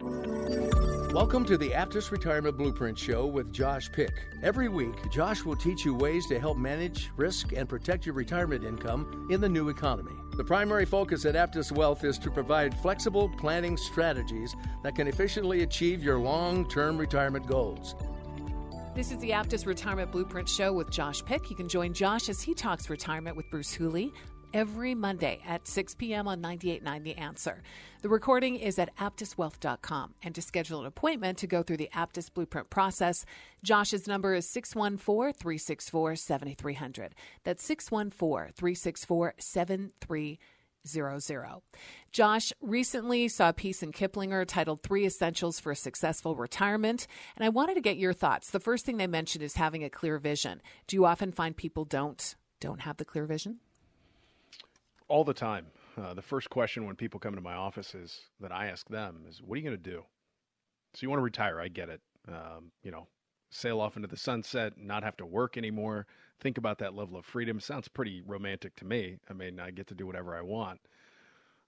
Welcome to the Aptus Retirement Blueprint Show with Josh Pick. Every week, Josh will teach you ways to help manage, risk, and protect your retirement income in the new economy. The primary focus at Aptus Wealth is to provide flexible planning strategies that can efficiently achieve your long term retirement goals. This is the Aptus Retirement Blueprint Show with Josh Pick. You can join Josh as he talks retirement with Bruce Hooley every Monday at 6 p.m. on 98.9 The Answer. The recording is at aptuswealth.com. And to schedule an appointment to go through the Aptus Blueprint process, Josh's number is 614 364 7300. That's 614 364 7300. Josh recently saw a piece in Kiplinger titled Three Essentials for a Successful Retirement. And I wanted to get your thoughts. The first thing they mentioned is having a clear vision. Do you often find people don't don't have the clear vision? All the time. Uh, the first question when people come into my office is that I ask them is, "What are you going to do?" So you want to retire? I get it. Um, you know, sail off into the sunset, not have to work anymore. Think about that level of freedom. Sounds pretty romantic to me. I mean, I get to do whatever I want.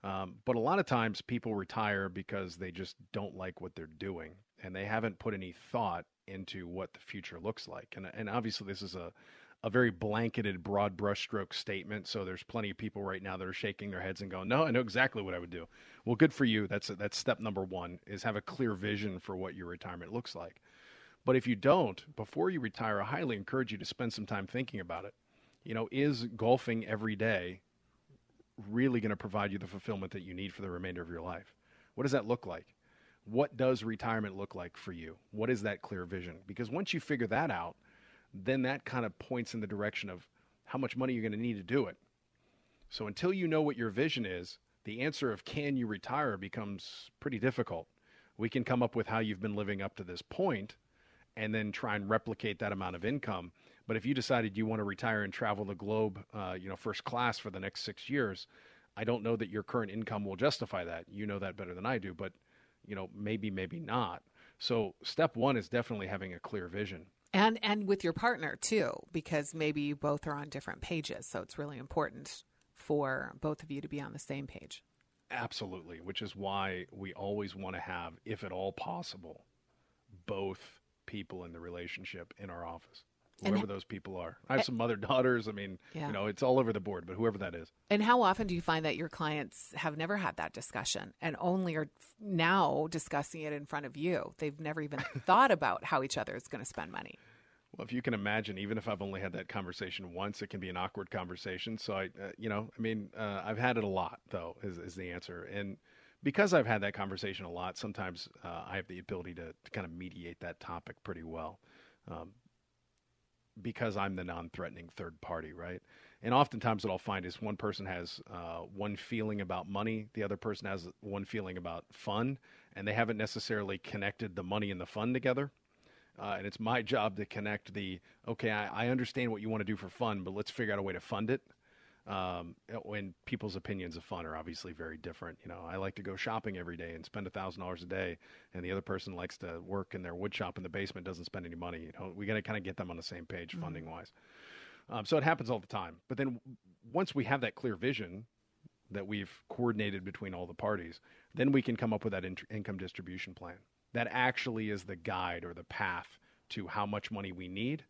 Um, but a lot of times people retire because they just don't like what they're doing and they haven't put any thought into what the future looks like. And, and obviously, this is a, a very blanketed, broad brushstroke statement. So there's plenty of people right now that are shaking their heads and going, "No, I know exactly what I would do." Well, good for you. That's that's step number one: is have a clear vision for what your retirement looks like. But if you don't, before you retire, I highly encourage you to spend some time thinking about it. You know, is golfing every day really going to provide you the fulfillment that you need for the remainder of your life? What does that look like? What does retirement look like for you? What is that clear vision? Because once you figure that out, then that kind of points in the direction of how much money you're going to need to do it. So until you know what your vision is, the answer of can you retire becomes pretty difficult. We can come up with how you've been living up to this point and then try and replicate that amount of income. But if you decided you want to retire and travel the globe, uh, you know, first class for the next six years, I don't know that your current income will justify that. You know that better than I do, but you know, maybe, maybe not. So step one is definitely having a clear vision and and with your partner too because maybe you both are on different pages so it's really important for both of you to be on the same page. Absolutely which is why we always want to have if at all possible both people in the relationship in our office whoever and, those people are i have some mother daughters i mean yeah. you know it's all over the board but whoever that is and how often do you find that your clients have never had that discussion and only are now discussing it in front of you they've never even thought about how each other is going to spend money well, if you can imagine, even if I've only had that conversation once, it can be an awkward conversation. So I, uh, you know, I mean, uh, I've had it a lot, though, is, is the answer. And because I've had that conversation a lot, sometimes uh, I have the ability to, to kind of mediate that topic pretty well. Um, because I'm the non-threatening third party, right? And oftentimes, what I'll find is one person has uh, one feeling about money, the other person has one feeling about fun, and they haven't necessarily connected the money and the fun together. Uh, and it's my job to connect the okay. I, I, understand what you want to do for fun, but let's figure out a way to fund it. Um, when people's opinions of fun are obviously very different. You know, I like to go shopping every day and spend a thousand dollars a day, and the other person likes to work in their wood shop in the basement, doesn't spend any money. You know, we got to kind of get them on the same page, mm-hmm. funding wise. Um, so it happens all the time. But then once we have that clear vision that we've coordinated between all the parties, then we can come up with that in- income distribution plan that actually is the guide or the path to how much money we need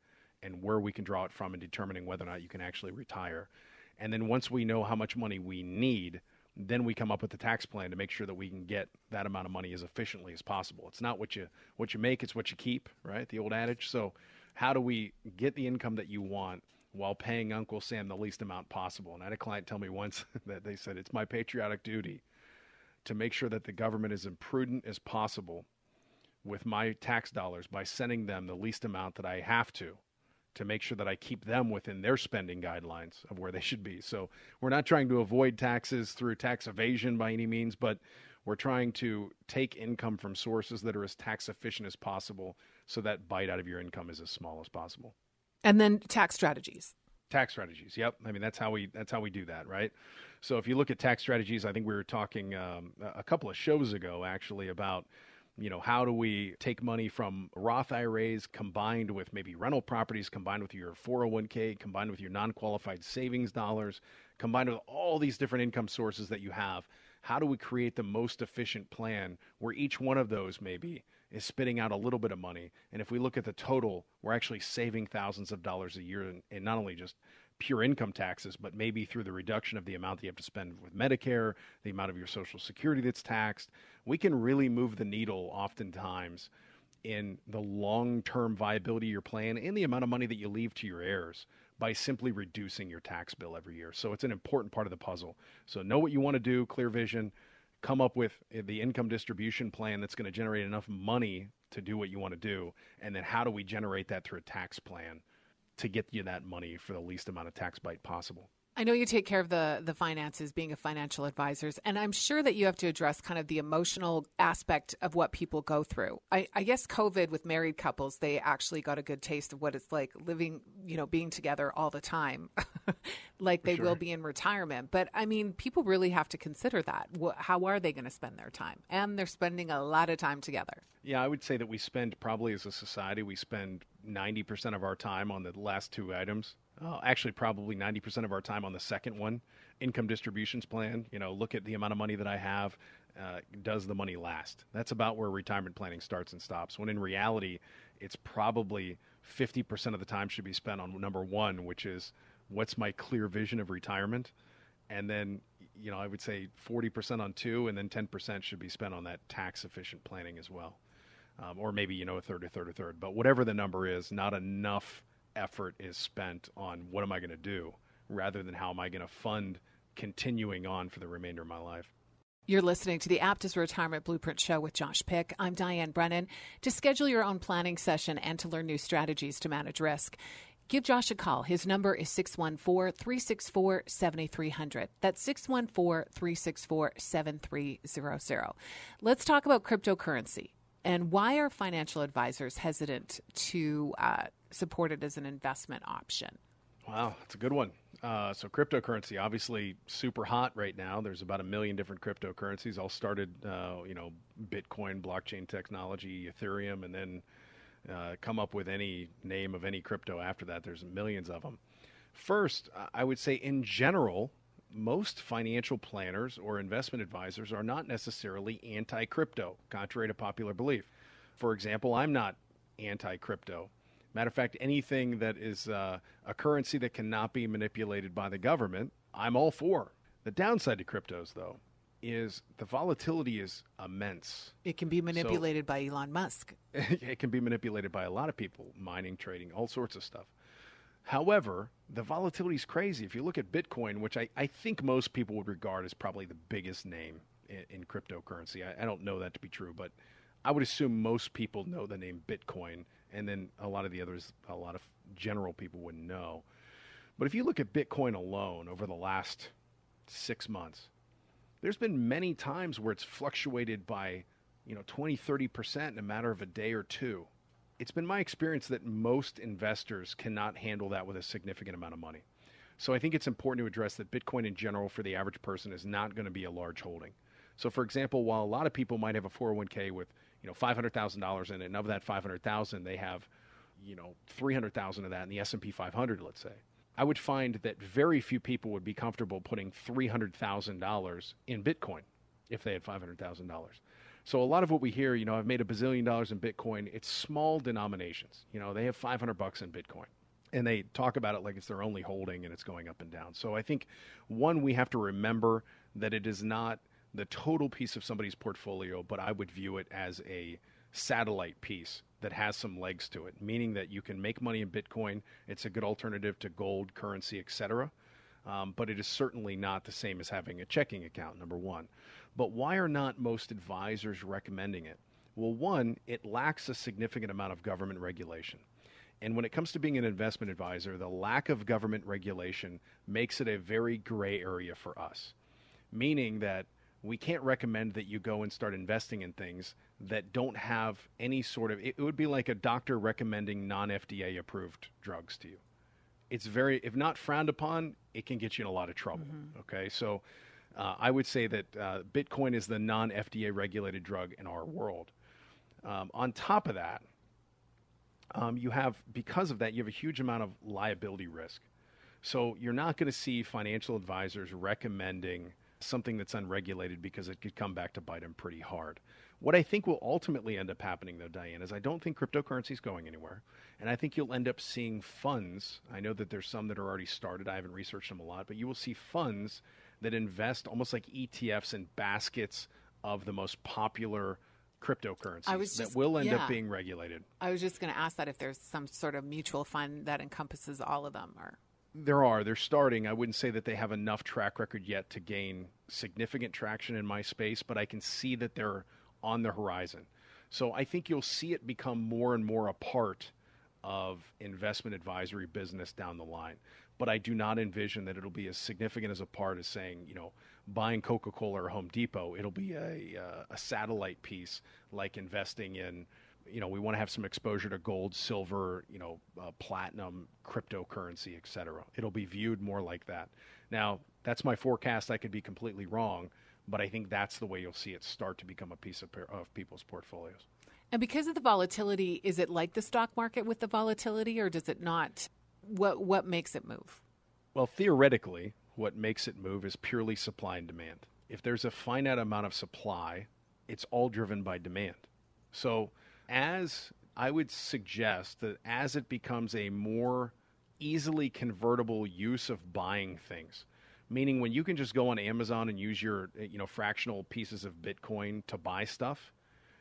and where we can draw it from in determining whether or not you can actually retire. And then once we know how much money we need, then we come up with the tax plan to make sure that we can get that amount of money as efficiently as possible. It's not what you what you make, it's what you keep, right? The old adage. So, how do we get the income that you want while paying Uncle Sam the least amount possible? And I had a client tell me once that they said it's my patriotic duty to make sure that the government is imprudent as possible with my tax dollars by sending them the least amount that I have to to make sure that I keep them within their spending guidelines of where they should be. So we're not trying to avoid taxes through tax evasion by any means, but we're trying to take income from sources that are as tax efficient as possible so that bite out of your income is as small as possible. And then tax strategies. Tax strategies. Yep. I mean that's how we that's how we do that, right? So if you look at tax strategies, I think we were talking um, a couple of shows ago actually about you know, how do we take money from Roth IRAs combined with maybe rental properties, combined with your 401k, combined with your non qualified savings dollars, combined with all these different income sources that you have? How do we create the most efficient plan where each one of those maybe is spitting out a little bit of money? And if we look at the total, we're actually saving thousands of dollars a year and, and not only just pure income taxes, but maybe through the reduction of the amount that you have to spend with Medicare, the amount of your Social Security that's taxed, we can really move the needle oftentimes in the long term viability of your plan and the amount of money that you leave to your heirs by simply reducing your tax bill every year. So it's an important part of the puzzle. So know what you want to do, clear vision, come up with the income distribution plan that's going to generate enough money to do what you want to do, and then how do we generate that through a tax plan? To get you that money for the least amount of tax bite possible. I know you take care of the the finances being a financial advisors, and I'm sure that you have to address kind of the emotional aspect of what people go through. I, I, guess COVID with married couples, they actually got a good taste of what it's like living, you know, being together all the time, like For they sure. will be in retirement. But I mean, people really have to consider that. How are they going to spend their time? And they're spending a lot of time together. Yeah, I would say that we spend probably as a society, we spend 90% of our time on the last two items uh, actually probably 90% of our time on the second one. Income distributions plan you know look at the amount of money that i have uh, does the money last? That's about where retirement planning starts and stops when in reality it's probably 50% of the time should be spent on number one which is what's my clear vision of retirement? And then you know i would say 40% on two and then 10% should be spent on that tax efficient planning as well. Um, or maybe you know a third a third a third but whatever the number is not enough effort is spent on what am I going to do rather than how am I going to fund continuing on for the remainder of my life. You're listening to the Aptus Retirement Blueprint Show with Josh Pick. I'm Diane Brennan. To schedule your own planning session and to learn new strategies to manage risk, give Josh a call. His number is 614 364 7300. That's 614 364 7300. Let's talk about cryptocurrency. And why are financial advisors hesitant to uh, support it as an investment option? Wow, that's a good one. Uh, so cryptocurrency, obviously super hot right now. There's about a million different cryptocurrencies. All started, uh, you know, Bitcoin, blockchain technology, Ethereum, and then uh, come up with any name of any crypto after that. There's millions of them. First, I would say in general, most financial planners or investment advisors are not necessarily anti crypto, contrary to popular belief. For example, I'm not anti crypto. Matter of fact, anything that is uh, a currency that cannot be manipulated by the government, I'm all for. The downside to cryptos, though, is the volatility is immense. It can be manipulated so, by Elon Musk. it can be manipulated by a lot of people, mining, trading, all sorts of stuff. However, the volatility is crazy. If you look at Bitcoin, which I, I think most people would regard as probably the biggest name in, in cryptocurrency, I, I, don't know that to be true, but I would assume most people know the name Bitcoin, and then a lot of the others, a lot of general people wouldn't know. But if you look at Bitcoin alone over the last six months, there's been many times where it's fluctuated by, you know, 20, 30% in a matter of a day or two it's been my experience that most investors cannot handle that with a significant amount of money. So I think it's important to address that Bitcoin in general for the average person is not going to be a large holding. So for example, while a lot of people might have a 401k with, you know, $500,000 in it and of that 500,000 they have, you know, 300,000 of that in the S&P 500, let's say. I would find that very few people would be comfortable putting $300,000 in Bitcoin if they had $500,000. So a lot of what we hear, you know, I've made a bazillion dollars in Bitcoin. It's small denominations. You know, they have 500 bucks in Bitcoin. And they talk about it like it's their only holding and it's going up and down. So I think one, we have to remember that it is not the total piece of somebody's portfolio, but I would view it as a satellite piece that has some legs to it, meaning that you can make money in Bitcoin. It's a good alternative to gold, currency, etc. Um, but it is certainly not the same as having a checking account, number one. But why are not most advisors recommending it? Well, one, it lacks a significant amount of government regulation. And when it comes to being an investment advisor, the lack of government regulation makes it a very gray area for us, meaning that we can't recommend that you go and start investing in things that don't have any sort of it would be like a doctor recommending non-FDA approved drugs to you. It's very if not frowned upon, it can get you in a lot of trouble. Mm-hmm. Okay? So uh, I would say that uh, Bitcoin is the non-FDA regulated drug in our world. Um, on top of that, um, you have because of that you have a huge amount of liability risk. So you're not going to see financial advisors recommending something that's unregulated because it could come back to bite them pretty hard. What I think will ultimately end up happening, though, Diane, is I don't think cryptocurrency is going anywhere. And I think you'll end up seeing funds. I know that there's some that are already started. I haven't researched them a lot, but you will see funds that invest almost like ETFs in baskets of the most popular cryptocurrencies just, that will end yeah. up being regulated. I was just going to ask that if there's some sort of mutual fund that encompasses all of them or there are. They're starting. I wouldn't say that they have enough track record yet to gain significant traction in my space, but I can see that they're on the horizon. So I think you'll see it become more and more a part of investment advisory business down the line. But I do not envision that it'll be as significant as a part as saying, you know, buying Coca Cola or Home Depot. It'll be a, uh, a satellite piece like investing in you know, we want to have some exposure to gold, silver, you know, uh, platinum, cryptocurrency, et cetera. It'll be viewed more like that. Now, that's my forecast. I could be completely wrong, but I think that's the way you'll see it start to become a piece of, of people's portfolios. And because of the volatility, is it like the stock market with the volatility, or does it not? What what makes it move? Well, theoretically, what makes it move is purely supply and demand. If there's a finite amount of supply, it's all driven by demand. So as I would suggest that as it becomes a more easily convertible use of buying things, meaning when you can just go on Amazon and use your eh, you know fractional pieces of Bitcoin to buy stuff,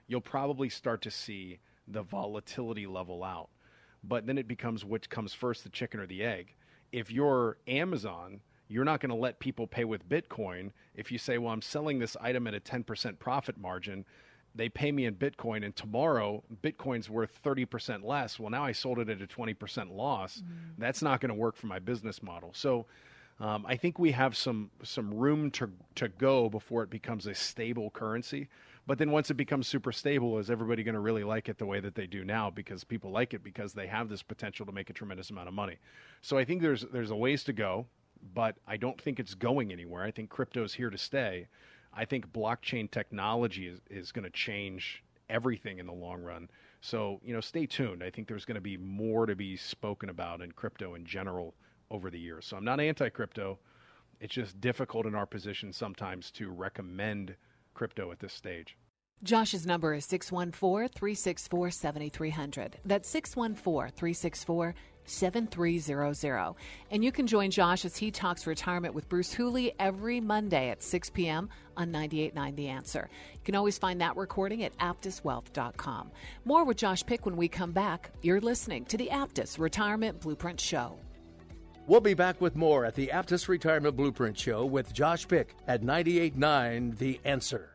you'll probably start to see the volatility level out. But then it becomes which comes first, the chicken or the egg. If you're Amazon, you're not going to let people pay with Bitcoin if you say, well, I'm selling this item at a 10% profit margin they pay me in Bitcoin, and tomorrow Bitcoin's worth 30% less. Well, now I sold it at a 20% loss. Mm-hmm. That's not going to work for my business model. So um, I think we have some some room to to go before it becomes a stable currency. But then once it becomes super stable, is everybody going to really like it the way that they do now? Because people like it because they have this potential to make a tremendous amount of money. So I think there's there's a ways to go, but I don't think it's going anywhere. I think crypto's here to stay. I think blockchain technology is, is going to change everything in the long run. So, you know, stay tuned. I think there's going to be more to be spoken about in crypto in general over the years. So I'm not anti crypto. It's just difficult in our position sometimes to recommend crypto at this stage. Josh's number is 614 364 7300. That's 614 364 7300. And you can join Josh as he talks retirement with Bruce Hooley every Monday at 6 p.m. on 98.9 The Answer. You can always find that recording at aptuswealth.com. More with Josh Pick when we come back. You're listening to the Aptus Retirement Blueprint Show. We'll be back with more at the Aptus Retirement Blueprint Show with Josh Pick at 98.9 The Answer.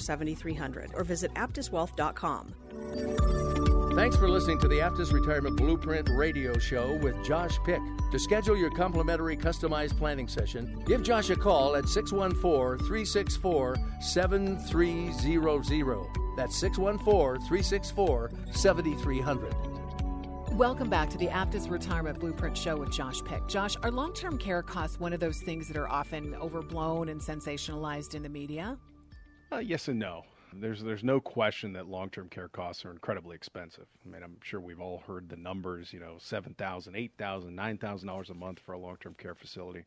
7300 or visit aptuswealth.com. Thanks for listening to the Aptus Retirement Blueprint radio show with Josh Pick. To schedule your complimentary customized planning session, give Josh a call at 614 364 7300. That's 614 364 7300. Welcome back to the Aptus Retirement Blueprint Show with Josh Pick. Josh, are long term care costs one of those things that are often overblown and sensationalized in the media? Uh, yes and no. There's there's no question that long term care costs are incredibly expensive. I mean, I'm sure we've all heard the numbers. You know, seven thousand, eight thousand, nine thousand dollars a month for a long term care facility,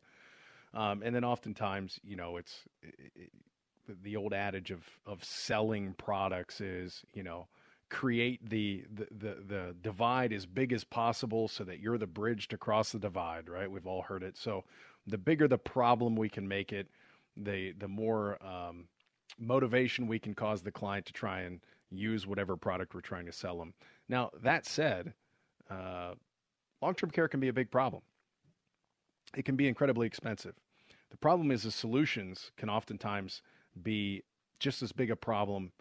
um, and then oftentimes, you know, it's it, it, the old adage of of selling products is, you know, create the, the, the the divide as big as possible so that you're the bridge to cross the divide. Right? We've all heard it. So, the bigger the problem we can make it, the the more um, motivation we can cause the client to try and use whatever product we're trying to sell them. Now, that said, uh, long term care can be a big problem. It can be incredibly expensive. The problem is the solutions can oftentimes be just as big a problem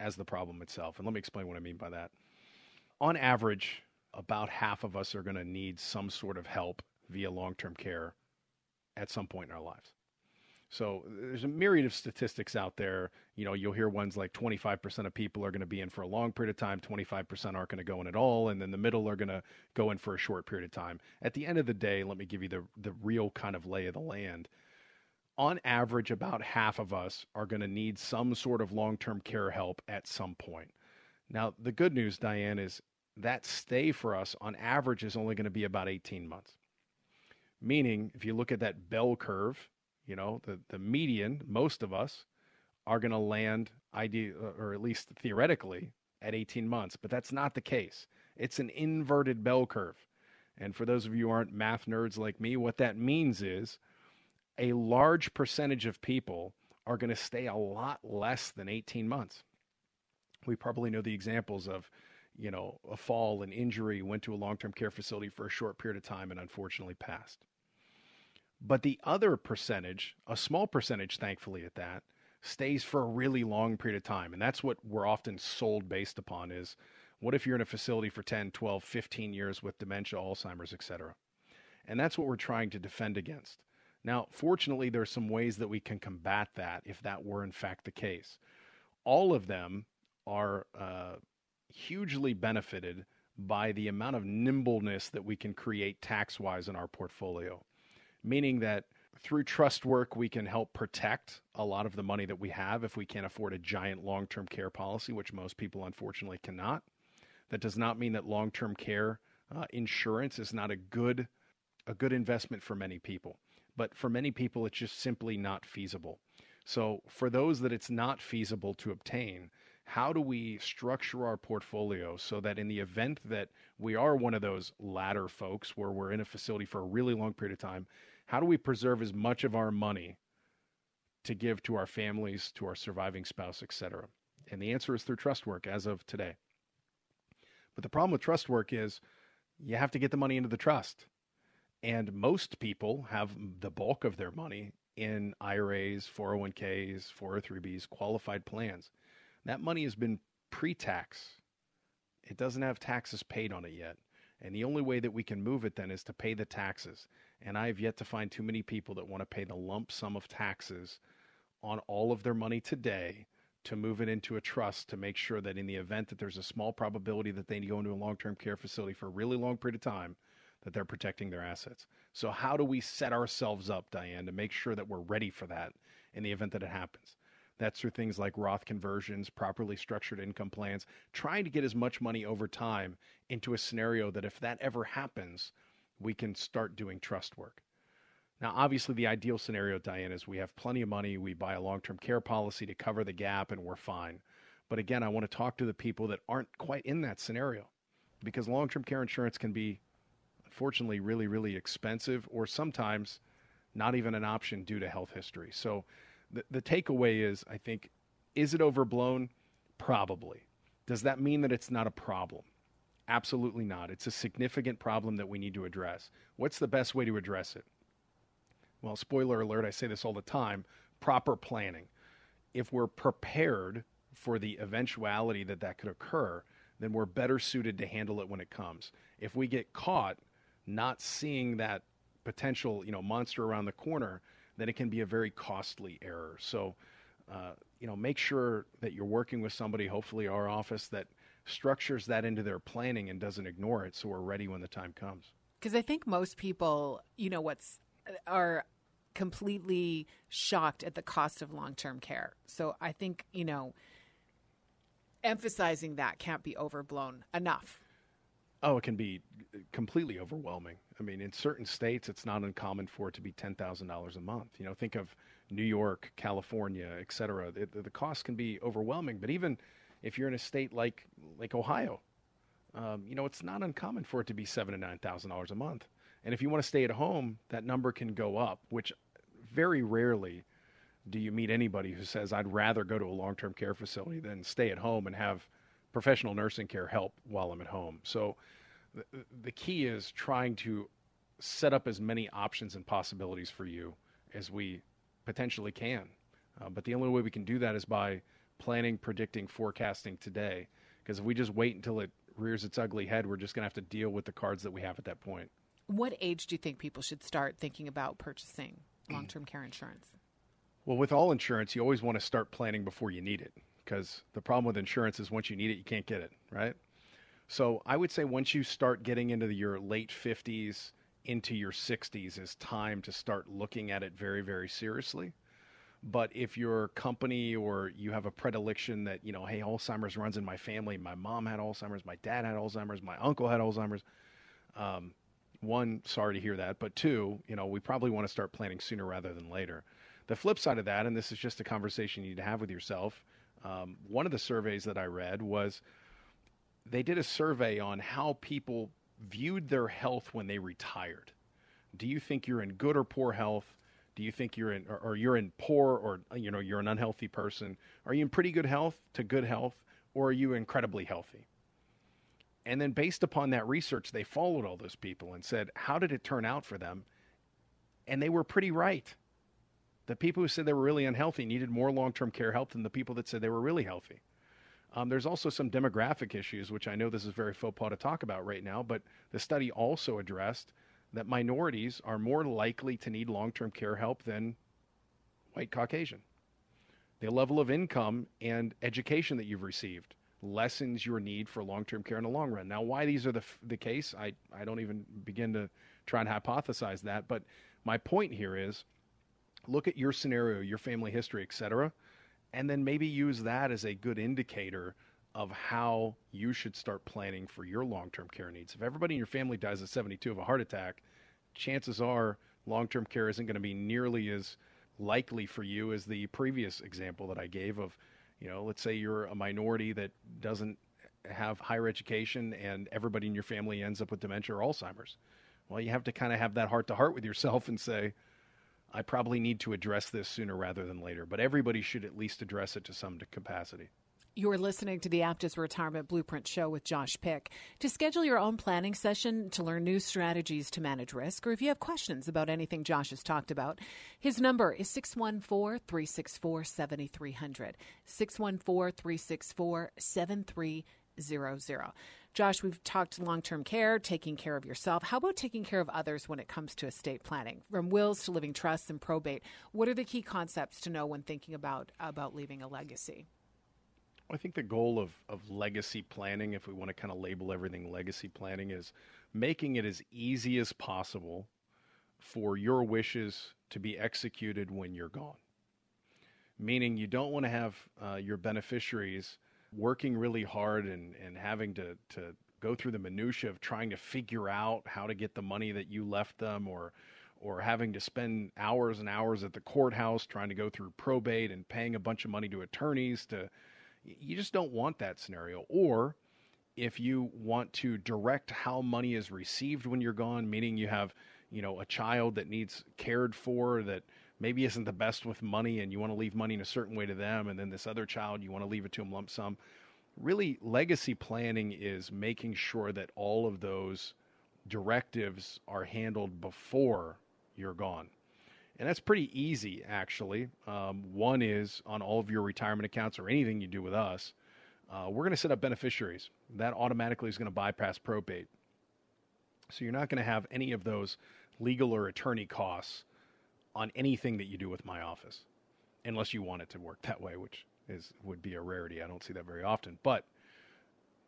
as the problem itself. And let me explain what I mean by that. On average, about half of us are going to need some sort of help via long term care at some point in our lives. So there's a myriad of statistics out there. You know, you'll hear ones like 25% of people are going to be in for a long period of time, 25% aren't going to go in at all, and then the middle are going to go in for a short period of time. At the end of the day, let me give you the the real kind of lay of the land. On average, about half of us are going to need some sort of long-term care help at some point. Now, the good news, Diane, is that stay for us on average is only going to be about 18 months. Meaning, if you look at that bell curve, you know, the, the median, most of us are going to land, idea, or at least theoretically, at 18 months. But that's not the case. It's an inverted bell curve. And for those of you who aren't math nerds like me, what that means is a large percentage of people are going to stay a lot less than 18 months. We probably know the examples of, you know, a fall, an injury, went to a long term care facility for a short period of time and unfortunately passed. But the other percentage, a small percentage, thankfully, at that, stays for a really long period of time. And that's what we're often sold based upon is what if you're in a facility for 10, 12, 15 years with dementia, Alzheimer's, et cetera? And that's what we're trying to defend against. Now, fortunately, there are some ways that we can combat that if that were in fact the case. All of them are uh, hugely benefited by the amount of nimbleness that we can create tax wise in our portfolio meaning that through trust work, we can help protect a lot of the money that we have if we can't afford a giant long term care policy, which most people unfortunately cannot. That does not mean that long term care uh, insurance is not a good, a good investment for many people. But for many people, it's just simply not feasible. So, for those that it's not feasible to obtain, how do we structure our portfolio so that in the event that we are one of those latter folks where we're in a facility for a really long period of time, how do we preserve as much of our money to give to our families, to our surviving spouse, etc.? And the answer is through trust work as of today. But the problem with trust work is you have to get the money into the trust. And most people have the bulk of their money in IRAs, 401ks, 403bs, qualified plans. That money has been pre tax. It doesn't have taxes paid on it yet. And the only way that we can move it then is to pay the taxes. And I have yet to find too many people that want to pay the lump sum of taxes on all of their money today to move it into a trust to make sure that in the event that there's a small probability that they need to go into a long-term care facility for a really long period of time that they're protecting their assets. So how do we set ourselves up, Diane, to make sure that we're ready for that in the event that it happens? That's through things like Roth conversions, properly structured income plans, trying to get as much money over time into a scenario that if that ever happens, we can start doing trust work. Now, obviously, the ideal scenario, Diane, is we have plenty of money, we buy a long term care policy to cover the gap, and we're fine. But again, I want to talk to the people that aren't quite in that scenario because long term care insurance can be, unfortunately, really, really expensive or sometimes not even an option due to health history. So the, the takeaway is I think, is it overblown? Probably. Does that mean that it's not a problem? Absolutely not. It's a significant problem that we need to address. What's the best way to address it? Well, spoiler alert, I say this all the time proper planning. If we're prepared for the eventuality that that could occur, then we're better suited to handle it when it comes. If we get caught not seeing that potential, you know, monster around the corner, then it can be a very costly error. So, uh, you know, make sure that you're working with somebody, hopefully our office, that structures that into their planning and doesn't ignore it so we're ready when the time comes. Because I think most people, you know, what's uh, are completely shocked at the cost of long-term care. So I think, you know, emphasizing that can't be overblown enough. Oh, it can be uh, completely overwhelming. I mean, in certain states, it's not uncommon for it to be ten thousand dollars a month. You know, think of New York, California, et cetera. The, the cost can be overwhelming. But even if you're in a state like like Ohio, um, you know, it's not uncommon for it to be seven to nine thousand dollars a month. And if you want to stay at home, that number can go up. Which very rarely do you meet anybody who says, "I'd rather go to a long-term care facility than stay at home and have professional nursing care help while I'm at home." So the, the key is trying to set up as many options and possibilities for you as we potentially can. Uh, but the only way we can do that is by planning, predicting, forecasting today. Because if we just wait until it rears its ugly head, we're just going to have to deal with the cards that we have at that point. What age do you think people should start thinking about purchasing long term care insurance? Well, with all insurance, you always want to start planning before you need it. Because the problem with insurance is once you need it, you can't get it, right? So I would say once you start getting into your late 50s, into your 60s, is time to start looking at it very, very seriously. But if your company or you have a predilection that, you know, hey, Alzheimer's runs in my family, my mom had Alzheimer's, my dad had Alzheimer's, my uncle had Alzheimer's, um, one, sorry to hear that. But two, you know, we probably want to start planning sooner rather than later. The flip side of that, and this is just a conversation you need to have with yourself, um, one of the surveys that I read was they did a survey on how people viewed their health when they retired. Do you think you're in good or poor health? Do you think you're in, or, or, you're in poor, or you know you're an unhealthy person? Are you in pretty good health to good health, or are you incredibly healthy? And then, based upon that research, they followed all those people and said, how did it turn out for them? And they were pretty right. The people who said they were really unhealthy needed more long-term care help than the people that said they were really healthy. Um, there's also some demographic issues, which I know this is very faux pas to talk about right now, but the study also addressed that minorities are more likely to need long term care help than white Caucasian. The level of income and education that you've received lessens your need for long term care in the long run. Now, why these are the, the case, I, I don't even begin to try and hypothesize that, but my point here is look at your scenario, your family history, et cetera and then maybe use that as a good indicator of how you should start planning for your long term care needs. If everybody in your family dies at 72 of a heart attack, chances are long term care isn't going to be nearly as likely for you as the previous example that I gave of, you know, let's say you're a minority that doesn't have higher education and everybody in your family ends up with dementia or Alzheimer's. Well, you have to kind of have that heart to heart with yourself and say, I probably need to address this sooner rather than later, but everybody should at least address it to some capacity. You're listening to the Aptus Retirement Blueprint Show with Josh Pick. To schedule your own planning session to learn new strategies to manage risk, or if you have questions about anything Josh has talked about, his number is 614 364 7300. 614 364 7300. Josh, we've talked long term care, taking care of yourself. How about taking care of others when it comes to estate planning? From wills to living trusts and probate, what are the key concepts to know when thinking about, about leaving a legacy? I think the goal of, of legacy planning, if we want to kind of label everything legacy planning, is making it as easy as possible for your wishes to be executed when you're gone. Meaning, you don't want to have uh, your beneficiaries working really hard and, and having to, to go through the minutia of trying to figure out how to get the money that you left them or or having to spend hours and hours at the courthouse trying to go through probate and paying a bunch of money to attorneys to you just don't want that scenario. Or if you want to direct how money is received when you're gone meaning you have you know a child that needs cared for that maybe isn't the best with money and you want to leave money in a certain way to them and then this other child you want to leave it to them lump sum. Really legacy planning is making sure that all of those directives are handled before you're gone and that's pretty easy actually. Um, one is on all of your retirement accounts or anything you do with us uh, we're going to set up beneficiaries. That automatically is going to bypass probate. So you're not going to have any of those legal or attorney costs on anything that you do with my office, unless you want it to work that way, which is would be a rarity. I don't see that very often, but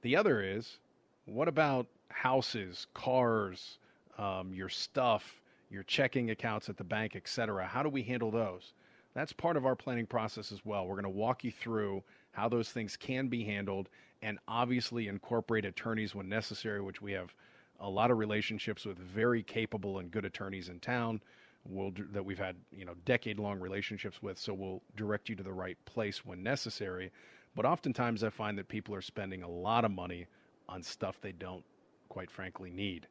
The other is, what about houses, cars, um, your stuff, your checking accounts at the bank, etc.? How do we handle those? That's part of our planning process as well. We're going to walk you through how those things can be handled and obviously incorporate attorneys when necessary, which we have a lot of relationships with very capable and good attorneys in town we'll, that we've had you know decade long relationships with. So we'll direct you to the right place when necessary. But oftentimes I find that people are spending a lot of money on stuff they don't, quite frankly, need.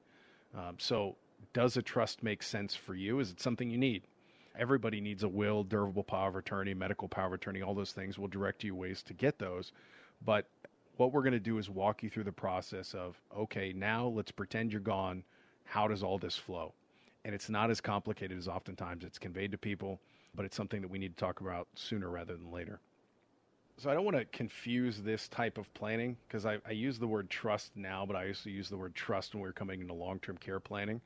Um, so does a trust make sense for you? Is it something you need? Everybody needs a will, durable power of attorney, medical power of attorney, all those things. We'll direct you ways to get those. But what we're going to do is walk you through the process of okay, now let's pretend you're gone. How does all this flow? And it's not as complicated as oftentimes it's conveyed to people, but it's something that we need to talk about sooner rather than later. So I don't want to confuse this type of planning because I, I, use the word trust now, but I used to use the word trust when we were coming into long term care planning.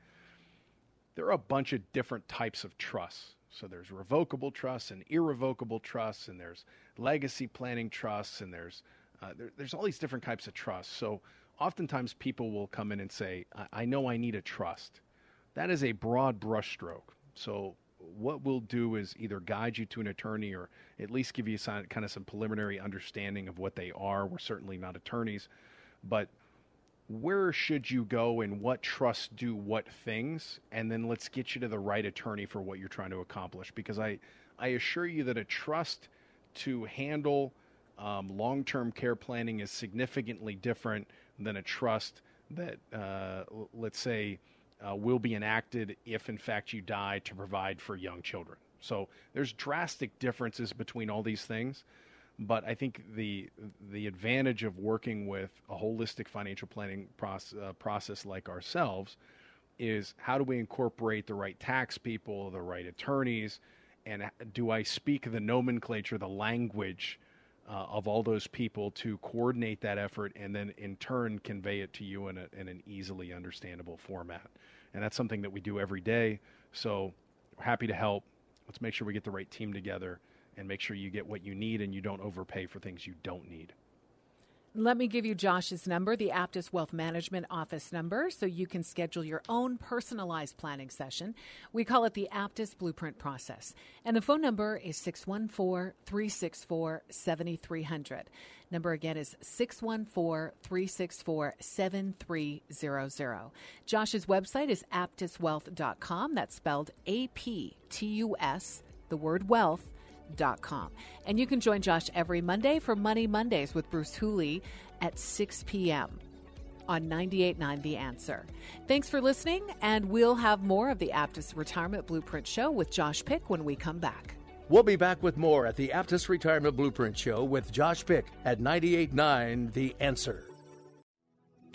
There are a bunch of different types of trusts. So there's revocable trusts and irrevocable trusts, and there's legacy planning trusts, and there's uh, there, there's all these different types of trusts. So oftentimes people will come in and say, I, I know I need a trust. That is a broad brushstroke. So what we'll do is either guide you to an attorney or at least give you some, kind of some preliminary understanding of what they are. We're certainly not attorneys, but where should you go and what trusts do what things? And then let's get you to the right attorney for what you're trying to accomplish. Because i i assure you that a trust to handle um, long-term care planning is significantly different than a trust that uh, let's say uh, will be enacted if in fact you die to provide for young children. So there's drastic differences between all these things but I think the the advantage of working with a holistic financial planning process, uh, process like ourselves is how do we incorporate the right tax people, the right attorneys, and do I speak the nomenclature, the language uh, of all those people to coordinate that effort and then in turn convey it to you in, a, in an easily understandable format. And that's something that we do every day. So happy to help. Let's make sure we get the right team together and make sure you get what you need and you don't overpay for things you don't need. Let me give you Josh's number, the Aptus Wealth Management Office number, so you can schedule your own personalized planning session. We call it the Aptus Blueprint Process. And the phone number is 614 364 7300. Number again is 614 364 7300. Josh's website is aptuswealth.com. That's spelled A P T U S, the word wealth com. And you can join Josh every Monday for Money Mondays with Bruce Hooley at 6 p.m. on 98.9 The Answer. Thanks for listening, and we'll have more of the Aptus Retirement Blueprint Show with Josh Pick when we come back. We'll be back with more at the Aptus Retirement Blueprint Show with Josh Pick at 98.9 The Answer.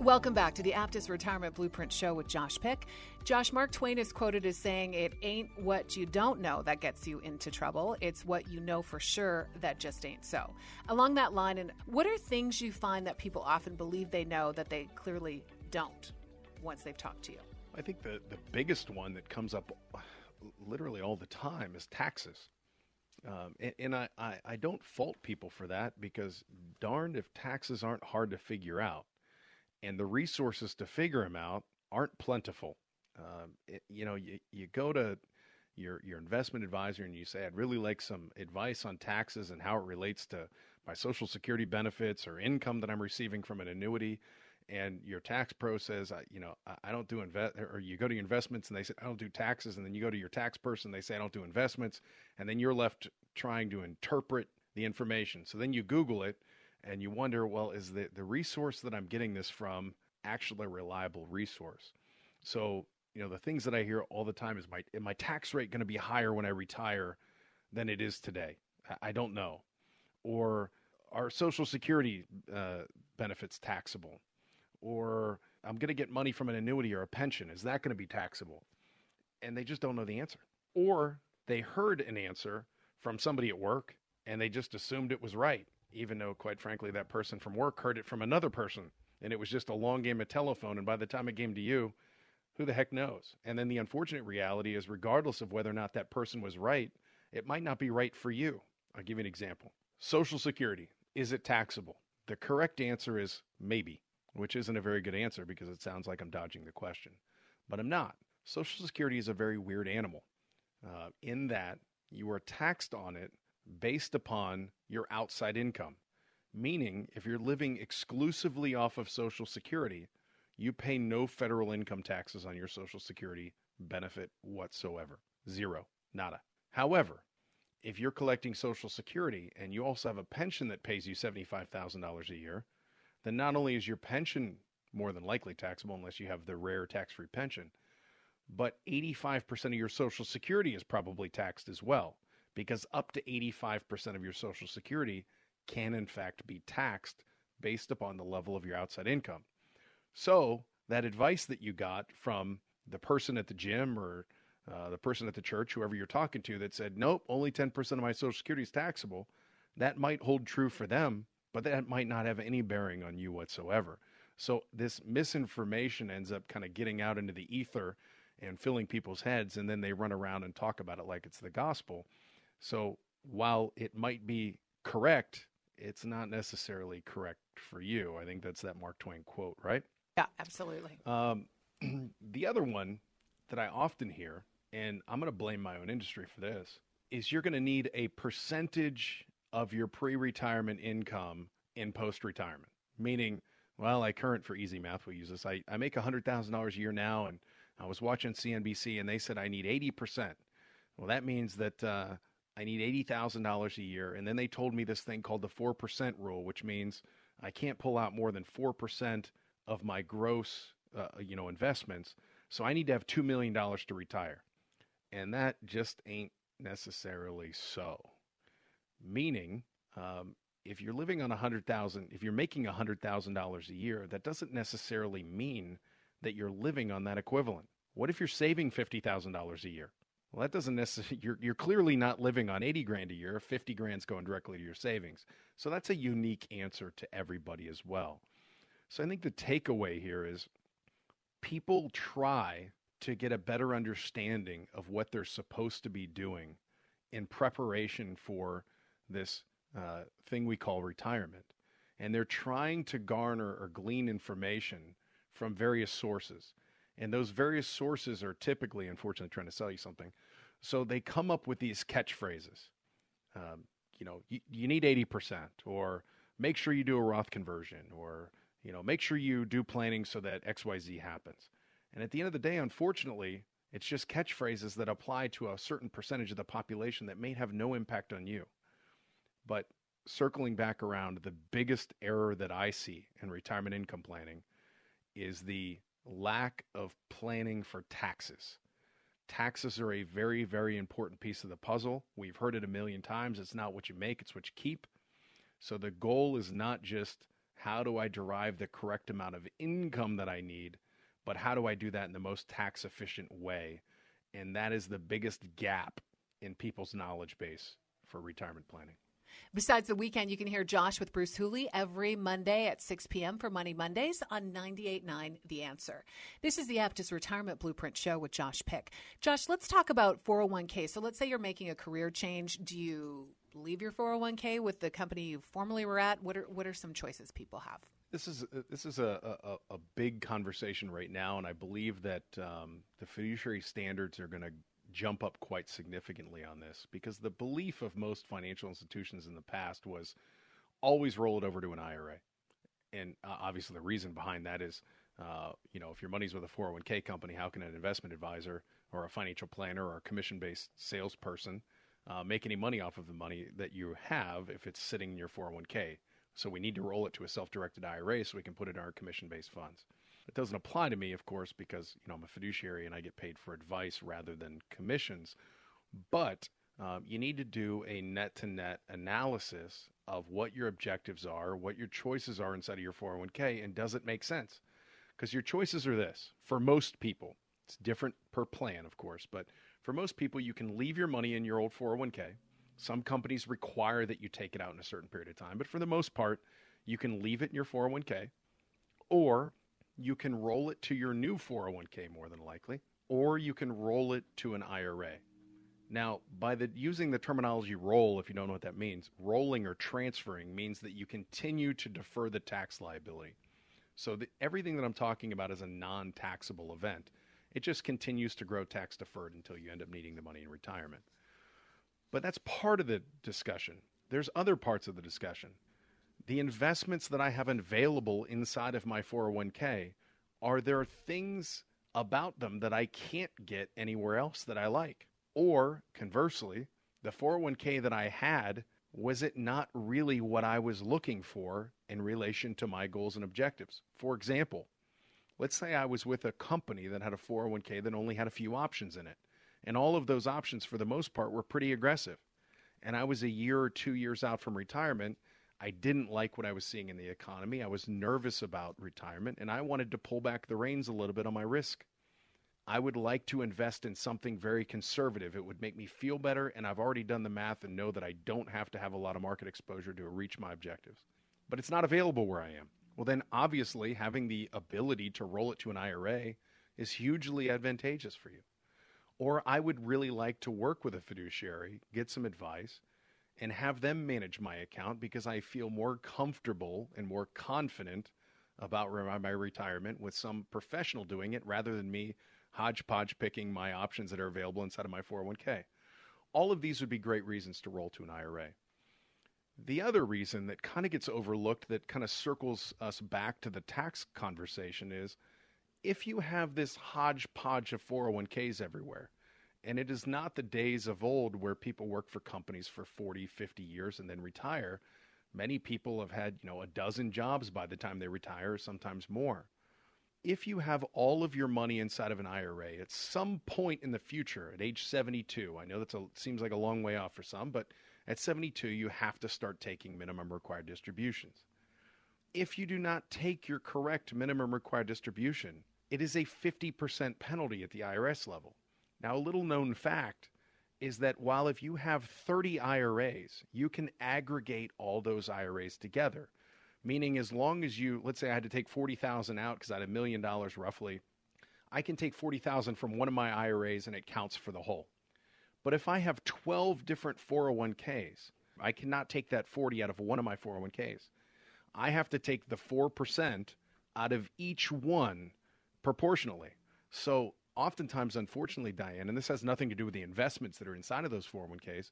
Welcome back to the Aptus Retirement Blueprint Show with Josh Pick. Josh, Mark Twain is quoted as saying, It ain't what you don't know that gets you into trouble. It's what you know for sure that just ain't so. Along that line, and what are things you find that people often believe they know that they clearly don't once they've talked to you? I think the, the biggest one that comes up literally all the time is taxes. Um, and, and I, I, I don't fault people for that because darned if taxes aren't hard to figure out and the resources to figure them out aren't plentiful. Um, it, you know, you, you go to your your investment advisor and you say, "I'd really like some advice on taxes and how it relates to my Social Security benefits or income that I'm receiving from an annuity." And your tax pro says, I, "You know, I don't do invest." Or you go to your investments and they say, "I don't do taxes," and then you go to your tax person, they say, "I don't do investments," and then you're left trying to interpret the information. So then you Google it and you wonder, well, is the, the resource that I'm getting this from actually a reliable resource? So, you know, the things that I hear all the time is my, my tax rate going to be higher when I retire than it is today? I don't know. Or are Social Security uh, benefits taxable? Or I'm going to get money from an annuity or a pension. Is that going to be taxable? And they just don't know the answer. Or they heard an answer from somebody at work and they just assumed it was right, even though, quite frankly, that person from work heard it from another person and it was just a long game of telephone. And by the time it came to you, who the heck knows? And then the unfortunate reality is, regardless of whether or not that person was right, it might not be right for you. I'll give you an example Social Security, is it taxable? The correct answer is maybe, which isn't a very good answer because it sounds like I'm dodging the question. But I'm not. Social Security is a very weird animal uh, in that you are taxed on it based upon your outside income. Meaning, if you're living exclusively off of Social Security, you pay no federal income taxes on your Social Security benefit whatsoever. Zero. Nada. However, if you're collecting Social Security and you also have a pension that pays you $75,000 a year, then not only is your pension more than likely taxable unless you have the rare tax free pension, but 85% of your Social Security is probably taxed as well, because up to 85% of your Social Security can, in fact, be taxed based upon the level of your outside income. So, that advice that you got from the person at the gym or uh, the person at the church, whoever you're talking to, that said, nope, only 10% of my Social Security is taxable, that might hold true for them, but that might not have any bearing on you whatsoever. So this misinformation ends up kind of getting out into the ether and filling people's heads, and then they run around and talk about it like it's the gospel. So while it might be correct, it's not necessarily correct for you. I think that's that Mark Twain quote, right? Yeah, absolutely. Um, the other one that I often hear and I'm going to blame my own industry for this, is you're going to need a percentage of your pre retirement income in post retirement. Meaning, well, I current for easy math, we use this. I, I make $100,000 a year now, and I was watching CNBC and they said I need 80%. Well, that means that uh, I need $80,000 a year. And then they told me this thing called the 4% rule, which means I can't pull out more than 4% of my gross, uh, you know, investments. So I need to have $2 million to retire. And that just ain't necessarily so. Meaning, um, if you're living on a hundred thousand, if you're making a hundred thousand dollars a year, that doesn't necessarily mean that you're living on that equivalent. What if you're saving fifty thousand dollars a year? Well, that doesn't necessarily. You're you're clearly not living on eighty grand a year. Fifty grand's going directly to your savings. So that's a unique answer to everybody as well. So I think the takeaway here is people try to get a better understanding of what they're supposed to be doing in preparation for this uh, thing we call retirement. And they're trying to garner or glean information from various sources. And those various sources are typically, unfortunately, trying to sell you something. So they come up with these catchphrases. Um, you know, you, you need 80%, or make sure you do a Roth conversion, or, you know, make sure you do planning so that XYZ happens. And at the end of the day, unfortunately, it's just catchphrases that apply to a certain percentage of the population that may have no impact on you. But circling back around, the biggest error that I see in retirement income planning is the lack of planning for taxes. Taxes are a very, very important piece of the puzzle. We've heard it a million times. It's not what you make, it's what you keep. So the goal is not just how do I derive the correct amount of income that I need, but how do I do that in the most tax efficient way? And that is the biggest gap in people's knowledge base for retirement planning. Besides the weekend, you can hear Josh with Bruce Hooley every Monday at 6 p.m. for Money Mondays on 98.9 The Answer. This is the Aptus Retirement Blueprint Show with Josh Pick. Josh, let's talk about 401k. So let's say you're making a career change. Do you leave your 401k with the company you formerly were at? What are, what are some choices people have? This is this is a, a, a, big conversation right now, and I believe that um, the fiduciary standards are going to jump up quite significantly on this because the belief of most financial institutions in the past was always roll it over to an IRA, and uh, obviously the reason behind that is, uh, you know, if your money's with a 401k company, how can an investment advisor or a financial planner or a commission-based salesperson uh, make any money off of the money that you have if it's sitting in your 401k. So we need to roll it to a self-directed IRA so we can put it in our commission-based funds. It doesn't apply to me, of course, because you know I'm a fiduciary and I get paid for advice rather than commissions. But um, you need to do a net-to-net analysis of what your objectives are, what your choices are inside of your 401k, and does it make sense? Because your choices are this for most people. It's different per plan, of course, but for most people, you can leave your money in your old 401k. Some companies require that you take it out in a certain period of time, but for the most part, you can leave it in your 401k, or you can roll it to your new 401k more than likely, or you can roll it to an IRA. Now, by the using the terminology roll, if you don't know what that means, rolling or transferring means that you continue to defer the tax liability. So the, everything that I'm talking about is a non-taxable event. It just continues to grow tax deferred until you end up needing the money in retirement. But that's part of the discussion. There's other parts of the discussion. The investments that I have available inside of my 401k, are there things about them that I can't get anywhere else that I like? Or conversely, the 401k that I had, was it not really what I was looking for in relation to my goals and objectives? For example, let's say I was with a company that had a 401k that only had a few options in it. And all of those options, for the most part, were pretty aggressive. And I was a year or two years out from retirement. I didn't like what I was seeing in the economy. I was nervous about retirement, and I wanted to pull back the reins a little bit on my risk. I would like to invest in something very conservative. It would make me feel better, and I've already done the math and know that I don't have to have a lot of market exposure to reach my objectives. But it's not available where I am. Well, then obviously having the ability to roll it to an IRA is hugely advantageous for you. Or I would really like to work with a fiduciary, get some advice, and have them manage my account because I feel more comfortable and more confident about my retirement with some professional doing it rather than me hodgepodge picking my options that are available inside of my 401k. All of these would be great reasons to roll to an IRA. The other reason that kind of gets overlooked, that kind of circles us back to the tax conversation, is if you have this hodgepodge of 401ks everywhere, and it is not the days of old where people work for companies for 40, 50 years and then retire. Many people have had, you know, a dozen jobs by the time they retire, sometimes more if you have all of your money inside of an IRA at some point in the future, at age 72, I know that seems like a long way off for some, but at 72, you have to start taking minimum required distributions. If you do not take your correct minimum required distribution, it is a 50% penalty at the IRS level. Now, a little known fact is that while if you have 30 IRAs, you can aggregate all those IRAs together. Meaning as long as you let's say I had to take 40,000 out cuz I had a million dollars roughly I can take 40,000 from one of my IRAs and it counts for the whole. But if I have 12 different 401ks I cannot take that 40 out of one of my 401ks I have to take the 4% out of each one proportionally. So oftentimes unfortunately Diane and this has nothing to do with the investments that are inside of those 401ks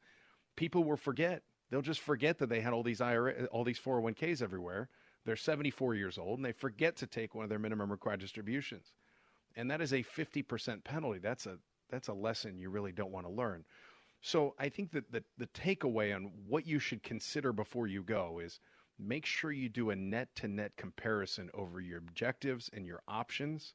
people will forget They'll just forget that they had all these IRA, all these 401ks everywhere. They're 74 years old and they forget to take one of their minimum required distributions. And that is a 50% penalty. That's a that's a lesson you really don't want to learn. So I think that the, the takeaway on what you should consider before you go is make sure you do a net to net comparison over your objectives and your options,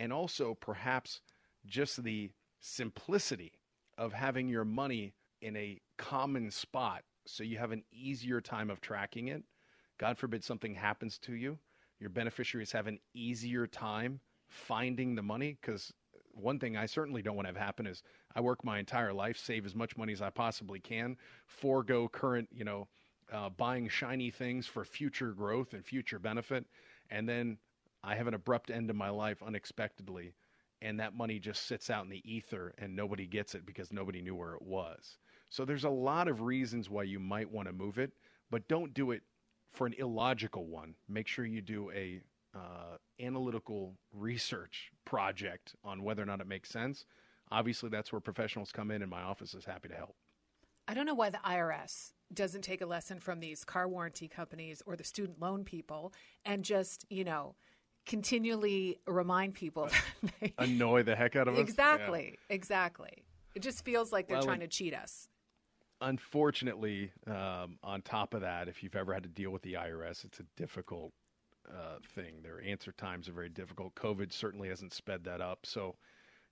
and also perhaps just the simplicity of having your money in a common spot so you have an easier time of tracking it. God forbid something happens to you, your beneficiaries have an easier time finding the money because one thing I certainly don't want to have happen is I work my entire life, save as much money as I possibly can, forego current, you know, uh, buying shiny things for future growth and future benefit, and then I have an abrupt end to my life unexpectedly, and that money just sits out in the ether and nobody gets it because nobody knew where it was. So there's a lot of reasons why you might want to move it, but don't do it for an illogical one. Make sure you do a uh, analytical research project on whether or not it makes sense. Obviously, that's where professionals come in, and my office is happy to help. I don't know why the IRS doesn't take a lesson from these car warranty companies or the student loan people and just, you know, continually remind people. Annoy the heck out of us. Exactly. Yeah. Exactly. It just feels like they're well, trying to cheat us unfortunately, um, on top of that, if you've ever had to deal with the IRS, it's a difficult uh, thing. Their answer times are very difficult. COVID certainly hasn't sped that up. So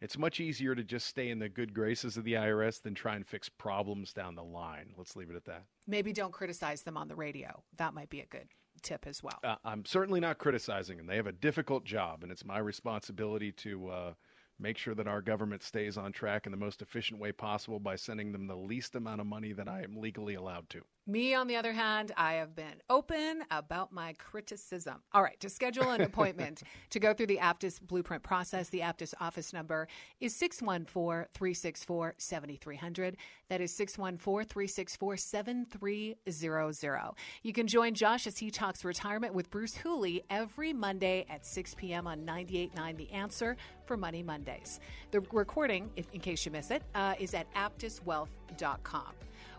it's much easier to just stay in the good graces of the IRS than try and fix problems down the line. Let's leave it at that. Maybe don't criticize them on the radio. That might be a good tip as well. Uh, I'm certainly not criticizing them. They have a difficult job, and it's my responsibility to uh, make sure that our government stays on track in the most efficient way possible by sending them the least amount of money that I am legally allowed to. Me, on the other hand, I have been open about my criticism. All right, to schedule an appointment to go through the Aptus blueprint process, the Aptus office number is 614 364 7300. That is 614 364 7300. You can join Josh as he talks retirement with Bruce Hooley every Monday at 6 p.m. on 98.9 The Answer for Money Mondays. The recording, if, in case you miss it, uh, is at aptuswealth.com.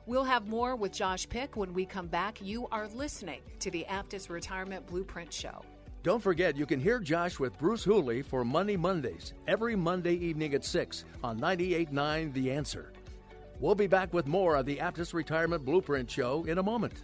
We'll have more with Josh Pick when we come back. You are listening to the Aptus Retirement Blueprint Show. Don't forget, you can hear Josh with Bruce Hooley for Money Mondays every Monday evening at 6 on 98.9 The Answer. We'll be back with more of the Aptus Retirement Blueprint Show in a moment.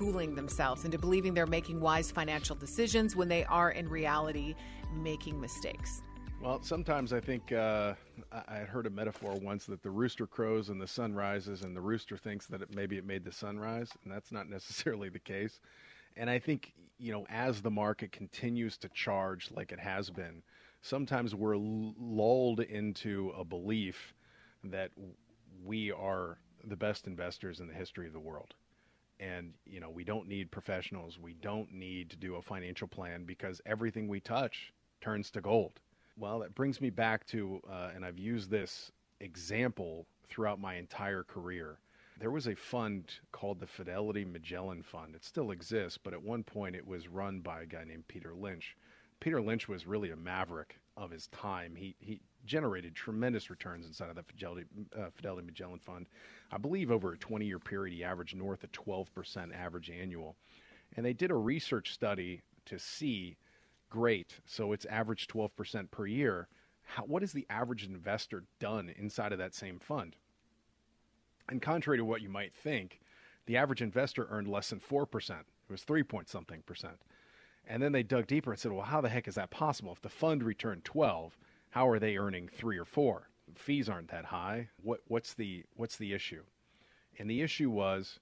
fooling themselves into believing they're making wise financial decisions when they are in reality making mistakes? Well, sometimes I think uh, I heard a metaphor once that the rooster crows and the sun rises, and the rooster thinks that it, maybe it made the sun rise, and that's not necessarily the case. And I think, you know, as the market continues to charge like it has been, sometimes we're lulled into a belief that we are the best investors in the history of the world and you know we don't need professionals. We don't need to do a financial plan because everything we touch turns to gold. Well that brings me back to uh, and i've used this example throughout my entire career. There was a fund called the fidelity magellan fund. It still exists but at one point it was run by a guy named peter lynch. Peter lynch was really a maverick of his time. He, he generated tremendous returns inside of the fidelity, uh, fidelity magellan fund I believe over a 20 year period, he averaged north of 12% average annual. And they did a research study to see great, so it's average 12% per year. How, what has the average investor done inside of that same fund? And contrary to what you might think, the average investor earned less than 4%. It was 3 point something percent. And then they dug deeper and said, well, how the heck is that possible? If the fund returned 12, how are they earning 3 or 4? fees aren't that high. What what's the what's the issue? And the issue was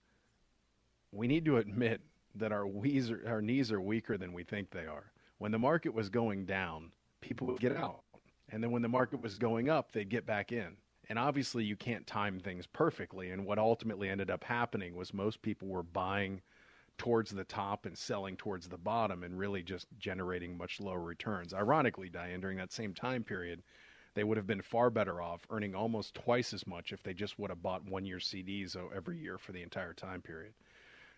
we need to admit that our are, our knees are weaker than we think they are. When the market was going down, people would get out. And then when the market was going up, they'd get back in. And obviously you can't time things perfectly and what ultimately ended up happening was most people were buying towards the top and selling towards the bottom and really just generating much lower returns. Ironically, Diane, during that same time period, they would have been far better off, earning almost twice as much if they just would have bought one year CDs every year for the entire time period.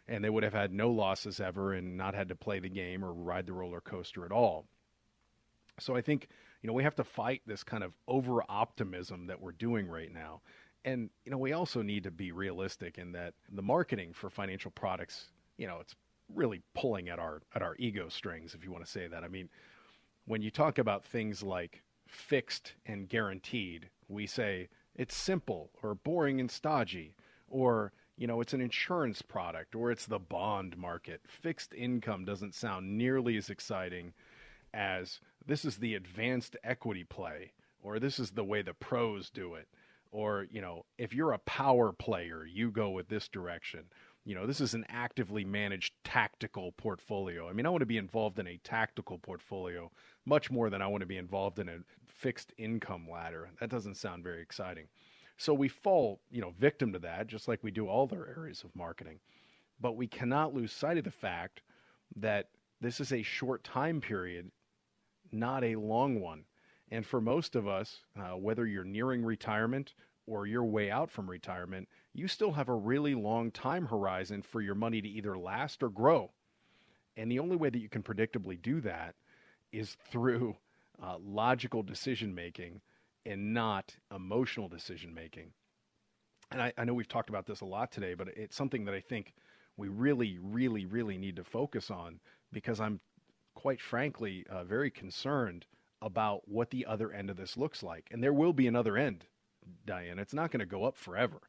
And they would have had no losses ever and not had to play the game or ride the roller coaster at all. So I think, you know, we have to fight this kind of over optimism that we're doing right now. And, you know, we also need to be realistic in that the marketing for financial products, you know, it's really pulling at our at our ego strings if you want to say that. I mean, when you talk about things like fixed and guaranteed. We say it's simple or boring and stodgy, or you know, it's an insurance product or it's the bond market. Fixed income doesn't sound nearly as exciting as this is the advanced equity play or this is the way the pros do it. Or, you know, if you're a power player, you go with this direction. You know, this is an actively managed tactical portfolio. I mean, I want to be involved in a tactical portfolio much more than I want to be involved in a fixed income ladder. That doesn't sound very exciting. So we fall, you know, victim to that, just like we do all other areas of marketing. But we cannot lose sight of the fact that this is a short time period, not a long one. And for most of us, uh, whether you're nearing retirement or you're way out from retirement, you still have a really long time horizon for your money to either last or grow. And the only way that you can predictably do that is through uh, logical decision making and not emotional decision making. And I, I, know we've talked about this a lot today, but it's something that I think we really, really, really need to focus on because I'm quite frankly uh, very concerned about what the other end of this looks like. And there will be another end, Diane. It's not going to go up forever.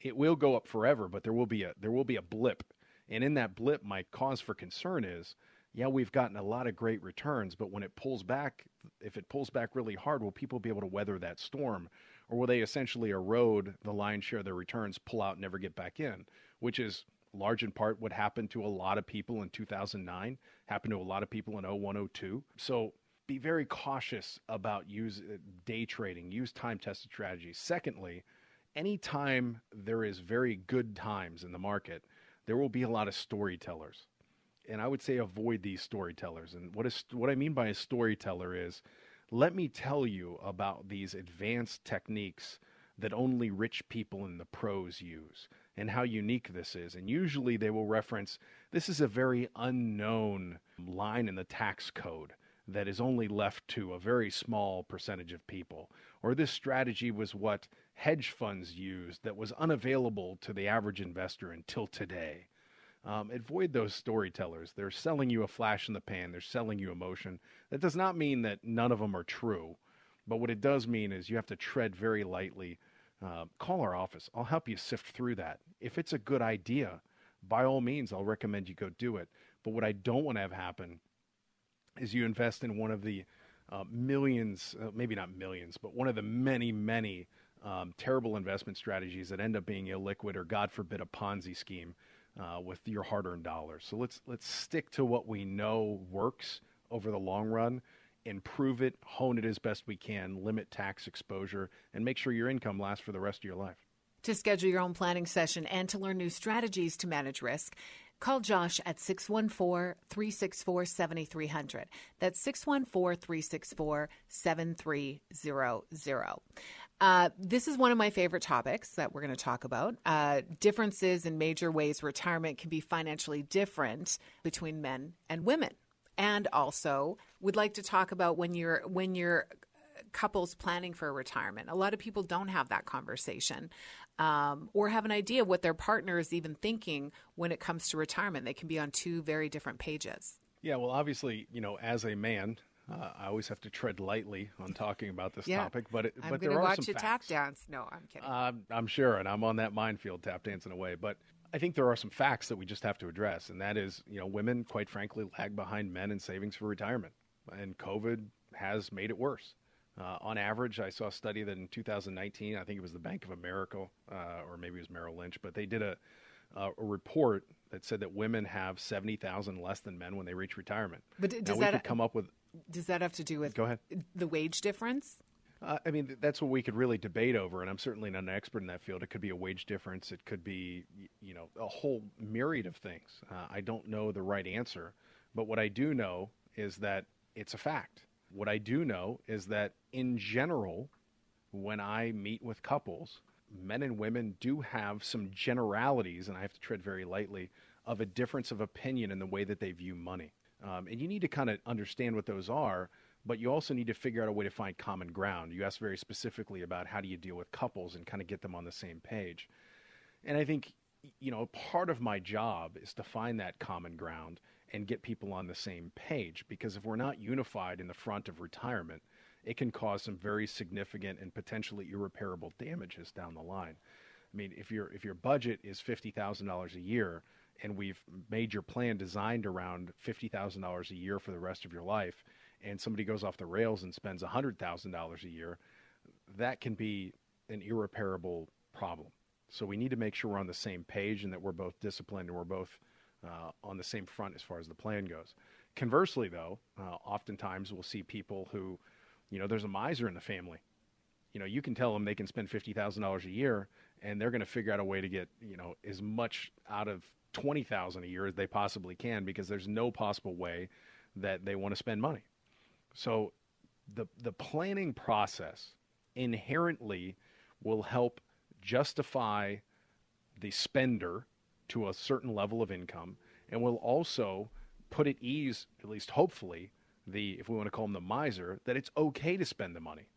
It will go up forever, but there will be a there will be a blip. And in that blip, my cause for concern is yeah, we've gotten a lot of great returns, but when it pulls back, if it pulls back really hard, will people be able to weather that storm? Or will they essentially erode the lion's share of their returns, pull out, never get back in? Which is large in part what happened to a lot of people in 2009, happened to a lot of people in 0102. So be very cautious about use uh, day trading, use time tested strategies. Secondly, anytime there is very good times in the market, there will be a lot of storytellers and I would say avoid these storytellers. And what is what I mean by a storyteller is, let me tell you about these advanced techniques that only rich people and the pros use and how unique this is. And usually they will reference this is a very unknown line in the tax code that is only left to a very small percentage of people. Or this strategy was what hedge funds used that was unavailable to the average investor until today. Um, avoid those storytellers. They're selling you a flash in the pan, they're selling you emotion. That does not mean that none of them are true, but what it does mean is you have to tread very lightly. Uh, call our office. I'll help you sift through that. If it's a good idea, by all means, I'll recommend you go do it. But what I don't want to have happen is you invest in one of the uh, millions, uh, maybe not millions, but one of the many, many um, terrible investment strategies that end up being illiquid or, God forbid, a Ponzi scheme uh, with your hard-earned dollars. So let's let's stick to what we know works over the long run, improve it, hone it as best we can, limit tax exposure, and make sure your income lasts for the rest of your life. To schedule your own planning session and to learn new strategies to manage risk. Call Josh at 614 364 7300. That's 614 364 7300. Uh, this is one of my favorite topics that we're going to talk about. Uh, differences in major ways retirement can be financially different between men and women, and also would like to talk about when you're when you're couples planning for retirement. A lot of people don't have that conversation um, or have an idea of what their partner is even thinking when it comes to retirement. They can be on two very different pages. Yeah, well, obviously, you know, as a man, uh, I always have to tread lightly on talking about this yeah. topic, but it, I'm but there are watch some you facts. tap dance. No, I'm kidding. Uh, I'm sure, and I'm on that minefield tap dancing away. But I think there are some facts that we just have to address, and that is, you know, women, quite frankly, lag behind men in savings for retirement, and COVID has made it worse. Uh, on average, I saw a study that in 2019, I think it was the Bank of America, uh, or maybe it was Merrill Lynch, but they did a, a report that said that women have 70,000 less than men when they reach retirement. But does now, that could come up with does that have to do with Go ahead. the wage difference? Uh, I mean, that's what we could really debate over, and I'm certainly not an expert in that field. It could be a wage difference. It could be, you know, a whole myriad of things. Uh, I don't know the right answer, but what I do know is that it's a fact. What I do know is that in general, when I meet with couples, men and women do have some generalities, and I have to tread very lightly, of a difference of opinion in the way that they view money. Um, and you need to kind of understand what those are, but you also need to figure out a way to find common ground. You asked very specifically about how do you deal with couples and kind of get them on the same page. And I think, you know, part of my job is to find that common ground and get people on the same page because if we're not unified in the front of retirement, it can cause some very significant and potentially irreparable damages down the line. I mean, if your if your budget is fifty thousand dollars a year, and we've made your plan designed around $50,000 a year for the rest of your life, and somebody goes off the rails and spends $100,000 a year, that can be an irreparable problem. So we need to make sure we're on the same page and that we're both disciplined and we're both uh, on the same front as far as the plan goes. Conversely, though, uh, oftentimes we'll see people who, you know, there's a miser in the family. You know, you can tell them they can spend fifty thousand dollars a year, and they're going to figure out a way to get you know as much out of twenty thousand a year as they possibly can because there's no possible way that they want to spend money. So, the the planning process inherently will help justify the spender to a certain level of income and will also put at ease, at least hopefully, the if we want to call him the miser, that it's okay to spend the money.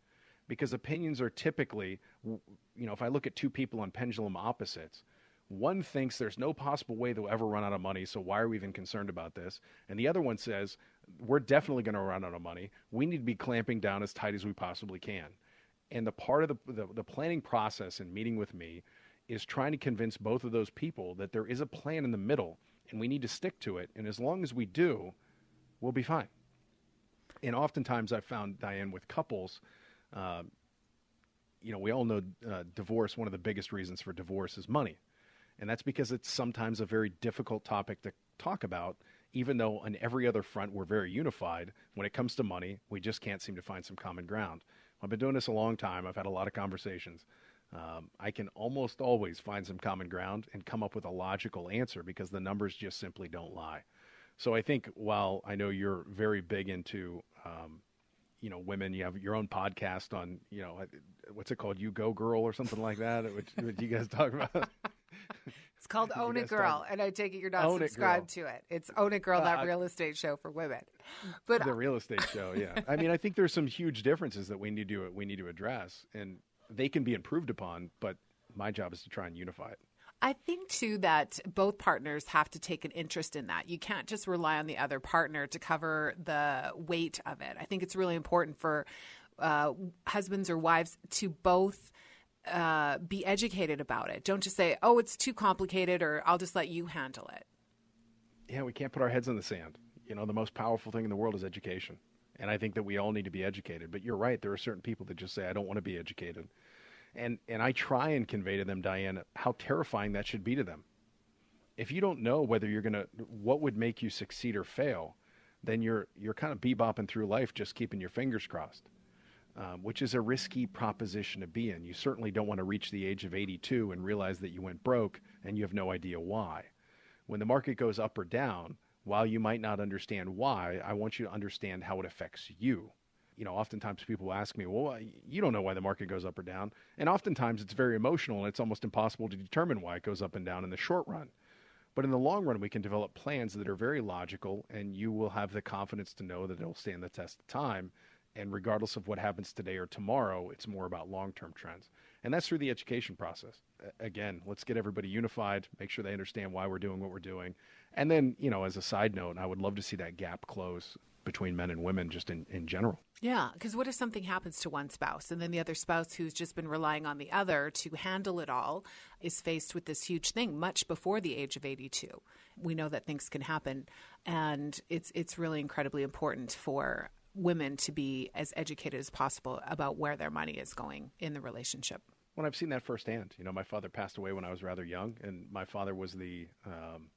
Because opinions are typically, you know, if I look at two people on pendulum opposites, one thinks there's no possible way they'll ever run out of money, so why are we even concerned about this? And the other one says, we're definitely going to run out of money. We need to be clamping down as tight as we possibly can. And the part of the, the, the planning process and meeting with me is trying to convince both of those people that there is a plan in the middle and we need to stick to it. And as long as we do, we'll be fine. And oftentimes I've found, Diane, with couples, uh, you know, we all know uh, divorce, one of the biggest reasons for divorce is money. And that's because it's sometimes a very difficult topic to talk about, even though on every other front we're very unified. When it comes to money, we just can't seem to find some common ground. I've been doing this a long time. I've had a lot of conversations um, I can almost always find some common ground and come up with a logical answer because the numbers just simply don't lie. So I think while I know you're very big into, um, you know, women, you have your own podcast on, you know, what's it called, You Go Girl or something like that, which, which you guys talk about. It's called Own It Girl, talk... and I take it you're not Own subscribed it to it. It's Own It Girl, uh, that real estate show for women. But the real estate show, yeah. I mean, I think there's some huge differences that we need to we need to address, and they can be improved upon, but my job is to try and unify it. I think too that both partners have to take an interest in that. You can't just rely on the other partner to cover the weight of it. I think it's really important for uh, husbands or wives to both uh, be educated about it. Don't just say, "Oh, it's too complicated," or "I'll just let you handle it." Yeah, we can't put our heads in the sand. You know, the most powerful thing in the world is education, and I think that we all need to be educated. But you're right; there are certain people that just say, "I don't want to be educated." And and I try and convey to them, Diane, how terrifying that should be to them. If you don't know whether you're gonna what would make you succeed or fail, then you're you're kind of bebopping through life just keeping your fingers crossed. Um, which is a risky proposition to be in. You certainly don't want to reach the age of 82 and realize that you went broke and you have no idea why. When the market goes up or down, while you might not understand why, I want you to understand how it affects you you know, oftentimes people ask me, well, you don't know why the market goes up or down. And oftentimes it's very emotional and it's almost impossible to determine why it goes up and down in the short run. But in the long run, we can develop plans that are very logical, and you will have the confidence to know that it'll stand the test of time. And regardless of what happens today or tomorrow, it's more about long term trends. And that's through the education process. Again, let's get everybody unified, make sure they understand why we're doing what we're doing. And then, you know, as a side note, I would love to see that gap close between men and women just in, in general. Yeah, because what if something happens to one spouse and then the other spouse who's just been relying on the other to handle it all is faced with this huge thing much before the age of 82. We know that things can happen and it's it's really incredibly important for women to be as educated as possible about where their money is going in the relationship. Well, I've seen that firsthand. You know, my father passed away when I was rather young, and my father was the um,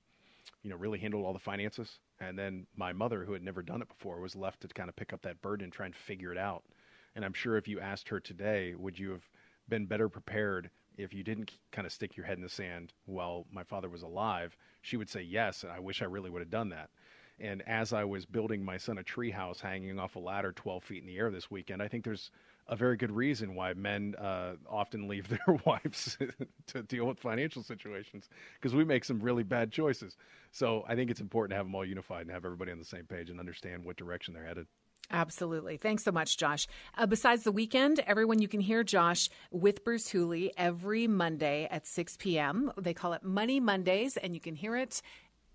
you know, really handled all the finances. And then my mother, who had never done it before, was left to kind of pick up that burden and try and figure it out. And I'm sure if you asked her today, would you have been better prepared if you didn't kind of stick your head in the sand while my father was alive? She would say yes, and I wish I really would have done that. And as I was building my son a treehouse hanging off a ladder 12 feet in the air this weekend, I think there's a very good reason why men uh, often leave their wives to deal with financial situations because we make some really bad choices. So I think it's important to have them all unified and have everybody on the same page and understand what direction they're headed. Absolutely. Thanks so much, Josh. Uh, besides the weekend, everyone, you can hear Josh with Bruce Hooley every Monday at 6 p.m. They call it Money Mondays, and you can hear it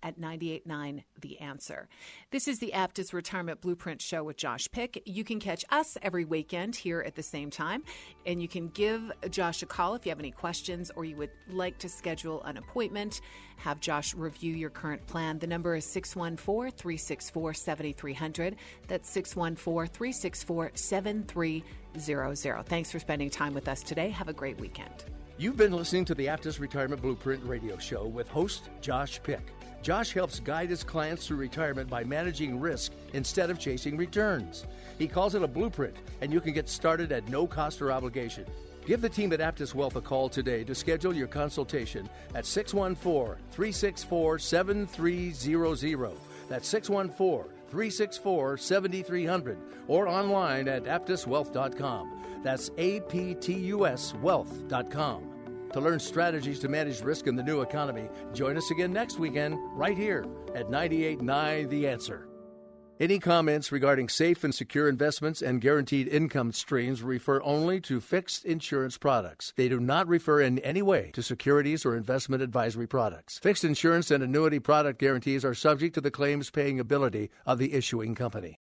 at 98.9 The Answer. This is the Aptus Retirement Blueprint Show with Josh Pick. You can catch us every weekend here at the same time, and you can give Josh a call if you have any questions or you would like to schedule an appointment. Have Josh review your current plan. The number is 614 364 7300. That's 614 364 7300. Thanks for spending time with us today. Have a great weekend. You've been listening to the Aptus Retirement Blueprint radio show with host Josh Pick. Josh helps guide his clients through retirement by managing risk instead of chasing returns. He calls it a blueprint, and you can get started at no cost or obligation. Give the team at Aptus Wealth a call today to schedule your consultation at 614 364 7300. That's 614 364 7300 or online at aptuswealth.com. That's A P T U S wealth.com. To learn strategies to manage risk in the new economy, join us again next weekend, right here at 98.9 The Answer. Any comments regarding safe and secure investments and guaranteed income streams refer only to fixed insurance products. They do not refer in any way to securities or investment advisory products. Fixed insurance and annuity product guarantees are subject to the claims paying ability of the issuing company.